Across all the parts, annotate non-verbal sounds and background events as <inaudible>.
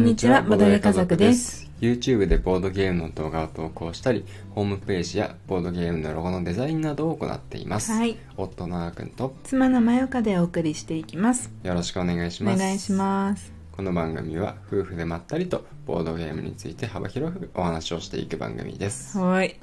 んにちはボドゲ家族です。YouTube でボードゲームの動画を投稿したりホームページやボードゲームのロゴのデザインなどを行っています、はい。夫のあーくんと妻のまよかでお送りしていきます。よろしくお願いしおます。願いします。この番組は夫婦でまったりとボードゲームについて幅広くお話をしていく番組です。はい。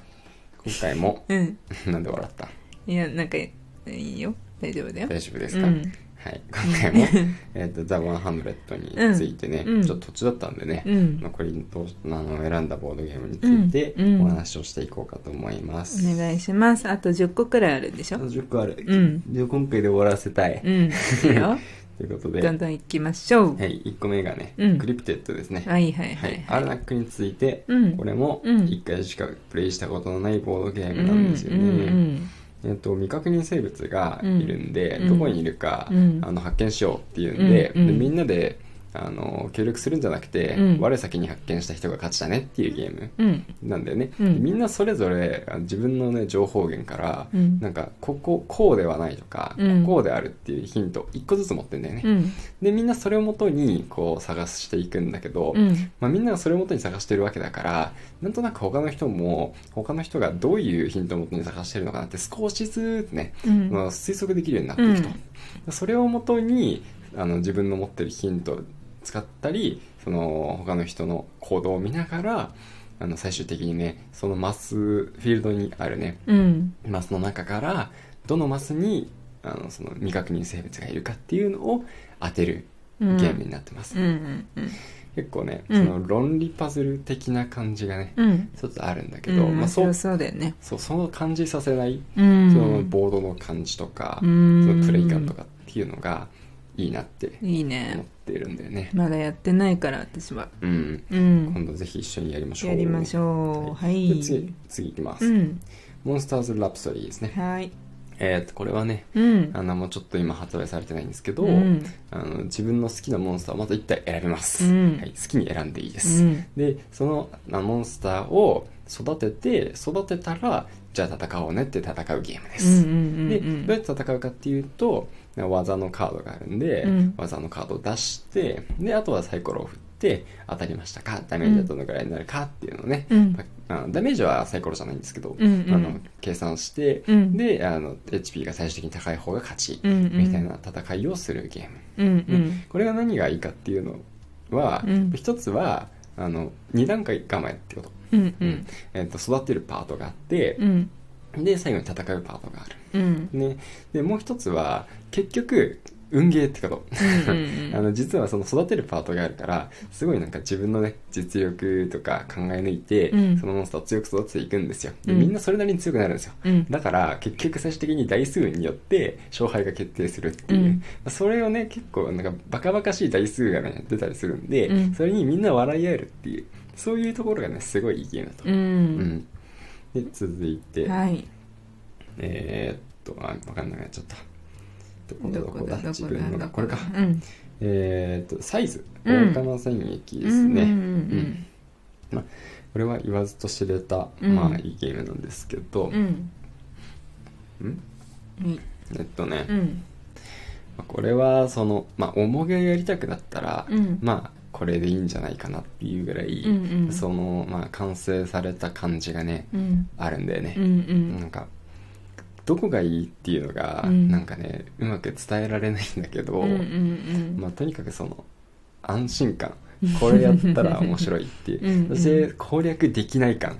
今回もうん。<laughs> なんで笑った？いやなんかいいよ。大丈夫だよ。大丈夫ですか、うんはい。今回も <laughs> えっと「ザ・100」についてね、うん。ちょっと途中だったんでね、うん。残りとあの選んだボードゲームについてうん。うん。お話をしていこうかと思います、お願いします。あと10個くらいあるんでしょ？あと10個ある、うん。で今回で終わらせたい、うん。いいよ。<laughs> ということで、どんどん行きましょう。はい、1個目がね、うん。クリプテッドですね、はいはいははい。い、アルナックについて、うん。これもうん。1回しかプレイしたことのないボードゲーうんムなんですよね、うんえっと未確認生物がいるんで、うん。どこにいるか、うん。あの発見しようっていうんで,、うん。うん。でみんなであの協力するんじゃなくて、うん。我先に発見した人が勝ちだねっていうゲームうん。なんだよね、うん。でみんなそれぞれあ自分のね情報源から、うん。なんかこここうではないとか、うん。こうであるっていうヒント1個ずつ持ってんだよね、うん。でみんなそれをもとにこう探していくんだけど、うん。まあ、みんながそれをもとに探してるわけだからなんとなく他の人も他の人がどういうヒントをもとに探してるのかなって少しずつね、うん。まあ、推測できるようになっていくと、うん。それをもとにあの自分の持ってるヒントを使ったりその他の人の行動を見ながらあの最終的にねそのマスフィールドにあるねうん。マスの中からどのマスにあのその未確認生物がいるかっていうのを当てるゲームになってます、うんうんうん。結構ね、うん。その論理パズル的な感じがね、うん。一つあるんだけど、うん。まあ、そうそうだよね。そうその感じさせない、うん。そのボードの感じとか、うん。そのプレイ感とかっていうのがいいなって思っいいね。ているんだよね。まだやってないから私は。うん、うん。今度ぜひ一緒にやりましょう。やりましょう。はい。で次次いきます、うん。モンスターズ・ラプソディですね。はい。えー、とこれはねうん。あのもうちょっと今発売されてないんですけど、うん。あの自分の好きなモンスターをまた1体選びます、うん。はい、好きに選んでいいです、うん。でそのあモンスターを育てて育てたらじゃあ戦おうねって戦うゲームです、うんうんうんでうん。どうやって戦うかっていうと技のカードがあるんで、うん。技のカードを出してであとはサイコロを振って当たりましたか？ダメージはどのぐらいになるかっていうのをね、うん。ダメージはサイコロじゃないんですけど、うんうん。あの計算して、うん。であの HP が最終的に高い方が勝ち、うんうん。みたいな戦いをするゲーム、うんうん。これが何がいいかっていうのは、うん。一つはあの2段階構えってこと、うん。うん。えっと育てるパートがあってう、んで最後に戦うパートがある。うん。ね、でもう一つは結局運ゲーってこと、うんうん <laughs> あの実はその育てるパートがあるからすごいなんか自分のね実力とか考え抜いて、うん。そのモンスターを強く育てていくんですよ。でうん。みんなそれなりに強くなるんですよ、うん。だから結局最終的に台数によって勝敗が決定するっていう、それをね結構なんかバカバカしい台数がね出たりするんで、うん。それにみんな笑い合えるっていう。そういうところがねすごいいいゲームだと、ううんんで続いて、はい。えーっとあ分かんなくなっちゃったどこだどこだど自分のがこれか。うん。えーっとサイズ。うん。大釜戦役ですね、うんうんうんまあ、これは言わずと知れた、うん。まあいいゲームなんですけど、うん。えっとね、これはその、まあ、重げをやりたくなったら、うん。まあこれでいいんじゃないかなっていうぐらい、うんうん。その、まあ、完成された感じがね、うん。あるんだよね。う、んなんかどこがいいっていうのが、うん。なんかねうまく伝えられないんだけど、うんうんうん。まあ、とにかくその安心感これやったら面白いっていう。うんうん。そして攻略できない感、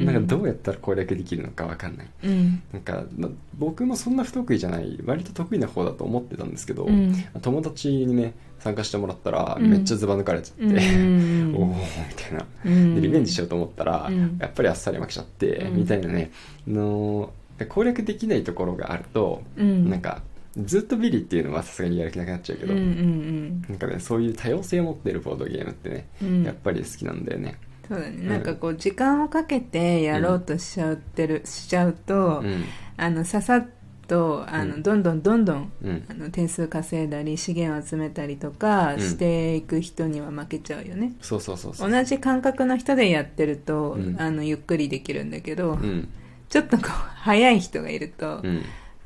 なんかどうやったら攻略できるのかわかんない。うん。なんか、ま僕もそんな不得意じゃない割と得意な方だと思ってたんですけど、うん。友達にね参加してもらったらうん。めっちゃズバ抜かれちゃって、うんうん <laughs> おおみたいな。うん。でリベンジしようと思ったら、うん。やっぱりあっさり負けちゃって、うん。みたいなね。あの攻略できないところがあると、うん。なんかずっとビリっていうのはさすがにやる気なくなっちゃうけど、うんうんなんかねそういう多様性を持ってるボードゲームってね、うん。やっぱり好きなんだよね。そうだね。なんかこう時間をかけてやろうとしちゃってる、しちゃうと、うん。あのささっとあの、うん。どんどんどんどんうん。あの点数稼いだり資源を集めたりとかうん。していく人には負けちゃうよね、そうそうそうそう。同じ感覚の人でやってると、うん。あのゆっくりできるんだけど、うん。ちょっとこう早い人がいると、うん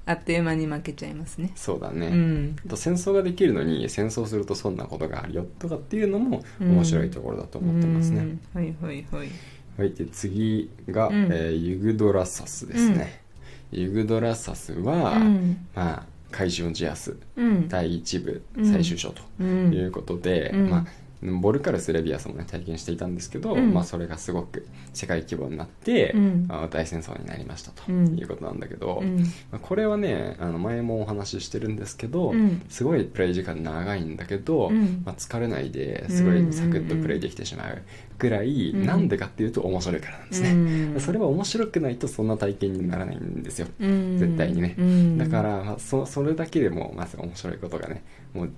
あっという間に負けちゃいますね。そうだね、うん。あと戦争ができるのに戦争するとそんなことがあるよとかっていうのも面白いところだと思ってますね、うん。はいはいはい。はいで次が、うん。えーユグドラサスですね、ユグドラサスは、うん。まあ怪獣ジアスうん。第1部うん。最終章とうん。いうことで、うん。まあボルカルス・レビアスもね体験していたんですけど、うん。まあ、それがすごく世界規模になって、うん。あ大戦争になりましたとうん。いうことなんだけど、うん。まあこれはねあの前もお話ししてるんですけど、うん。すごいプレイ時間長いんだけど、うん。まあ、疲れないですごいサクッとプレイできてしまうぐらい、うん。なんでかっていうと面白いからなんですね、うん。それは面白くないとそんな体験にならないんですよ。うん。絶対にね。うんだから、まあ、そそれだけでもまず面白いことがねもう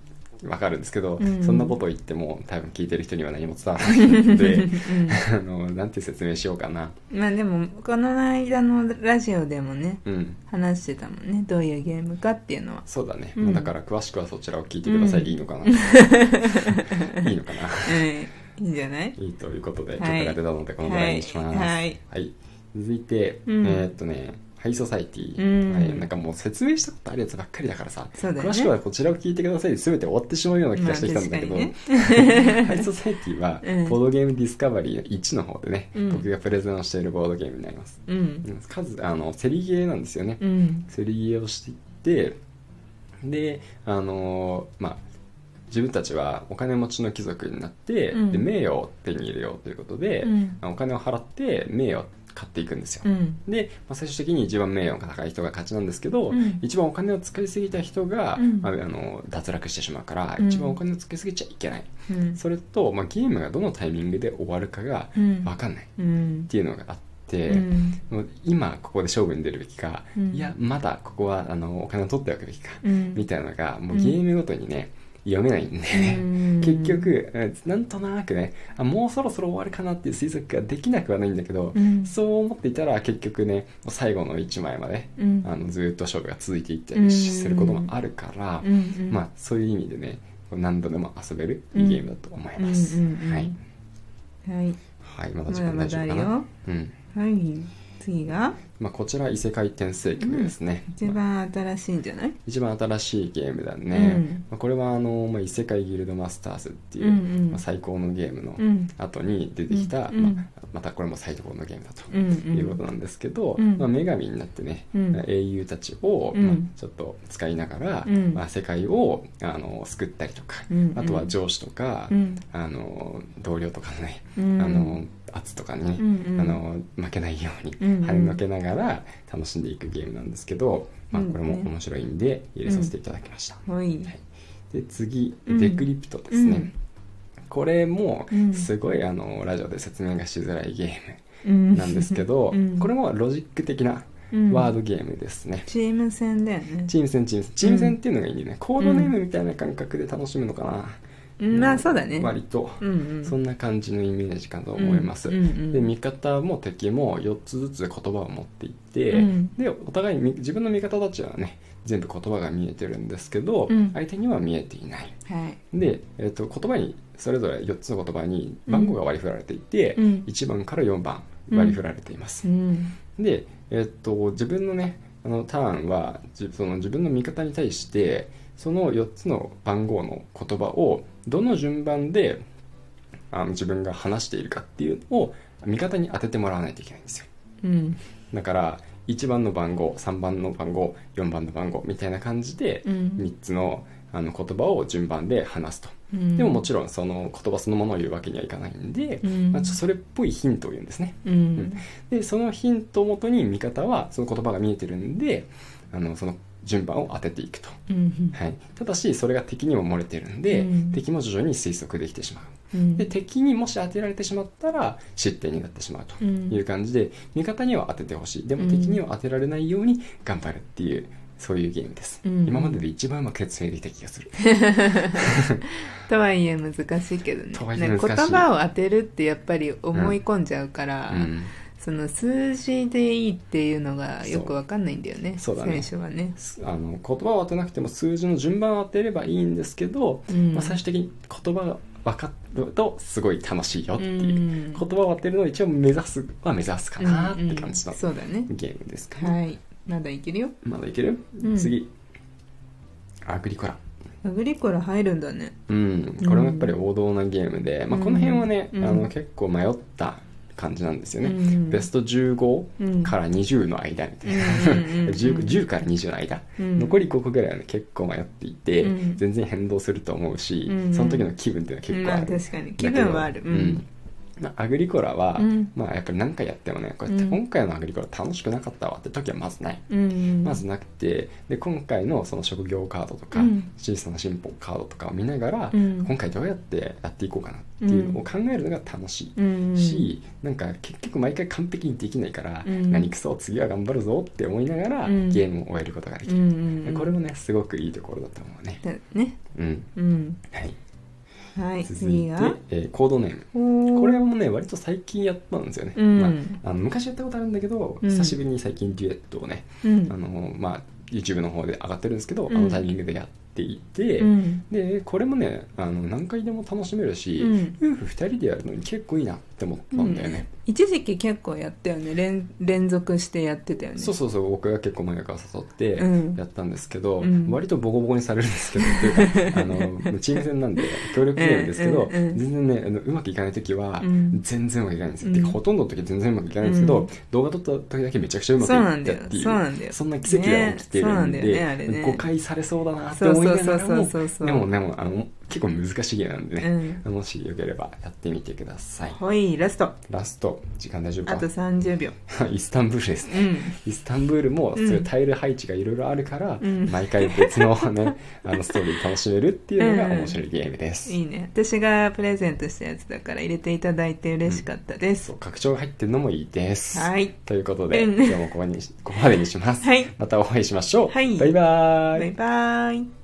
わかるんですけど、うん。そんなことを言っても多分聞いてる人には何も伝わらないのでうん。<laughs> あのなんて説明しようかな。まあでもこの間のラジオでもねうん。話してたもんねどういうゲームかっていうのは。そうだね、うん。まあだから詳しくはそちらを聞いてください、うん。いいのかな。<laughs> いいのかな。うん。いいんじゃない？いいということで、はい。曲が出たのでこのぐらいにします。はい。はい。続いて、うん。えーっとね、ハイソサエティ、うん。はい、なんかもう説明したことあるやつばっかりだからさ、そうだよね。詳しくはこちらを聞いてください。で全て終わってしまうような気がしてきたんだけど、まあ確ハイソサエティは、うん。ボードゲームディスカバリーの1の方でね、うん。僕がプレゼンをしているボードゲームになります。うん。うん。数、あの、競りゲーなんですよね。うん。競りゲーをしていってであのーまあ自分たちはお金持ちの貴族になって、うん。で名誉を手に入れようということで、うん。お金を払って名誉を買っていくんですよ、うん。で、まあ、最終的に一番名誉が高い人が勝ちなんですけど、うん。一番お金を使いすぎた人が、うん。まあ、あの脱落してしまうから、うん。一番お金を使いすぎちゃいけない。うん。それと、まあ、ゲームがどのタイミングで終わるかがうん。分かんないっうん。ていうのがあって、今ここで勝負に出るべきか、うん。いやまだここはあのお金を取っておくべきか、うん。みたいなのがもうゲームごとにね、読めないんで。ね、うん。結局えなんとなくねあもうそろそろ終わるかなっていう推測ができなくはないんだけど、うん。そう思っていたら結局ね最後の1枚まで、うん。あのずっと勝負が続いていったりすることもあるから、うん。うんまあそういう意味でね何度でも遊べるいいゲームだと思います、うんうんうんはい、はい。はい、まだまだ時間大丈夫かな？よ。うん。はい。次が？まあ、こちら異世界転生曲ですね、一番新しいんじゃない？一番新しいゲームだね、うん。まあ、これはあの、まあ、異世界ギルドマスターズっていう、うんうん。まあ、最高のゲームのうん。後に出てきた、うん。うん。まあ、またこれも最高のゲームだと。うんうん。いうことなんですけど、うん。まあ、女神になってね、うん。英雄たちを、うん。まあ、ちょっと使いながら、うん。まあ、世界をあの救ったりとか、うん。うん。あとは上司とか、うん。あの同僚とかのね、うん。あの圧とかにね、うんうん。あの負けないようにうんうん。跳ねのけながら楽しんでいくゲームなんですけど、まあ、うん。これも面白いんで入れさせていただきました、はい。はい。で次うん。デクリプトですね、うん。これもうん。すごいあのラジオで説明がしづらいゲーうん。ムなんですけど、<laughs> うん。これもロジック的なうん。ワードゲームですね、チーム戦だよね。チーム戦チーム戦。チーム戦っていうのがいいんでね、コードネームみたいな感覚で楽しむのかな、うんまあそうだね。割と、そんな感じのイメージかと思います、で味方も敵も4つずつ言葉を持っていって、うん。でお互いみ自分の味方たちはね全部言葉が見えてるんですけど、うん。相手には見えていない。はい。で、えっと言葉にそれぞれ4つの言葉に番号が割り振られていて、うん。1番から4番割り振られています、うん。で、えっと自分のねあのターンはじその自分の味方に対してその4つの番号の言葉をどの順番であの自分が話しているかっていうのを味方に当ててもらわないといけないんですよ。うん。だから1番の番号3番の番号4番の番号みたいな感じでうん。3つのあの言葉を順番で話すと、うん。でももちろんその言葉そのものを言うわけにはいかないんで、うん。まあ、それっぽいヒントを言うんですね。うん。でそのヒントをもとに味方はその言葉が見えてるんであのその順番を当てていくと、うんはい、ただしそれが敵にも漏れてるんで、うん。敵も徐々に推測できてしまう。うん。で敵にもし当てられてしまったら失点になってしまうとうん。いう感じで、味方には当ててほしい。でもうん。敵には当てられないように頑張るっていうそういうゲームです、うん。今までで一番うまく説明できた気がする。<laughs> とはいえ難しいけどね。言葉を当てるってやっぱり思い込んじゃうから、うんその数字でいいっていうのがよくわかんないんだよねそうだね。選手はね、あの言葉を当てなくても数字の順番を当てればいいんですけど、うん。まあ、最終的に言葉が分かるとすごい楽しいよっていう、うん。言葉を当てるのを一応目指すは目指すかなって感じのゲームですかね、はい。まだいけるよ。まだいける、うん。次アグリコラ。アグリコラ入るんだね。うん。これもやっぱり王道なゲームで、まあ、この辺はね、うん。あの結構迷った感じなんですよね、うん。ベスト15から20の間みたいな、うん。うんうん。うん 10, 10から20の間、うん。残り5個ぐらいはね結構迷っていて、うん。全然変動すると思うし、うん。その時の気分っていうのは結構ある、まあ確かに。気分はある。うんまあ、アグリコラは、うん。まあ、やっぱり何回やってもねこうやってうん。今回のアグリコラ楽しくなかったわって時はまずない、うん。まずなくてで今回のその職業カードとか、うん。小さな進歩カードとかを見ながら、うん。今回どうやってやっていこうかなっていうのを考えるのが楽しい、うん。しなんか結局毎回完璧にできないから、うん。何くそ次は頑張るぞって思いながら、うん。ゲームを終えることができる、これもねすごくいいところだと思うね。だね。うん。うん。はいはい続いて次が、えーコードネーム。おー。これもね割と最近やったんですよね、うん。まあ、あの昔やったことあるんだけど、うん。久しぶりに最近デュエットをね、うん。あのまあ YouTube の方で上がってるんですけど、うん。あのタイミングでやっていて、うん。でこれもねあの何回でも楽しめるし、うん。夫婦2人でやるのに結構いいなって思ったんだよね、一時期結構やったよね。連連続してやってたよね。そうそうそう僕が結構前から誘ってうん。やったんですけど、うん。割とボコボコにされるんですけどというかあのチーム戦なんで協力ゲームですけど、うんうんうん全然ねあのうまくいかない時はうん。全然うまくいかないんですよ、うん。てかほとんどの時は全然うまくいかないんですけど、うん。動画撮った時だけめちゃくちゃうまくいんだよ。ったっていうそうなんだよ。そんな奇跡が起きてるんで、ね。あれね。誤解されそうだなって思いながらもでもでもあの結構難しいゲームなんでね、うん。もしよければやってみてください。ほいラスト。ラスト。時間大丈夫か？あと30秒。<laughs> イスタンブールです。ねうん。イスタンブールもそういうタイル配置がいろいろあるから、うん。毎回別のね <laughs> あのストーリー楽しめるっていうのが面白いゲームです、いいね。私がプレゼントしたやつだから入れていただいて嬉しかったです、そう拡張が入ってるのもいいです。はい。ということで、うん。今日もここに <laughs> ここまでにします、はい。またお会いしましょう、はい。バイバーイ。バイバイ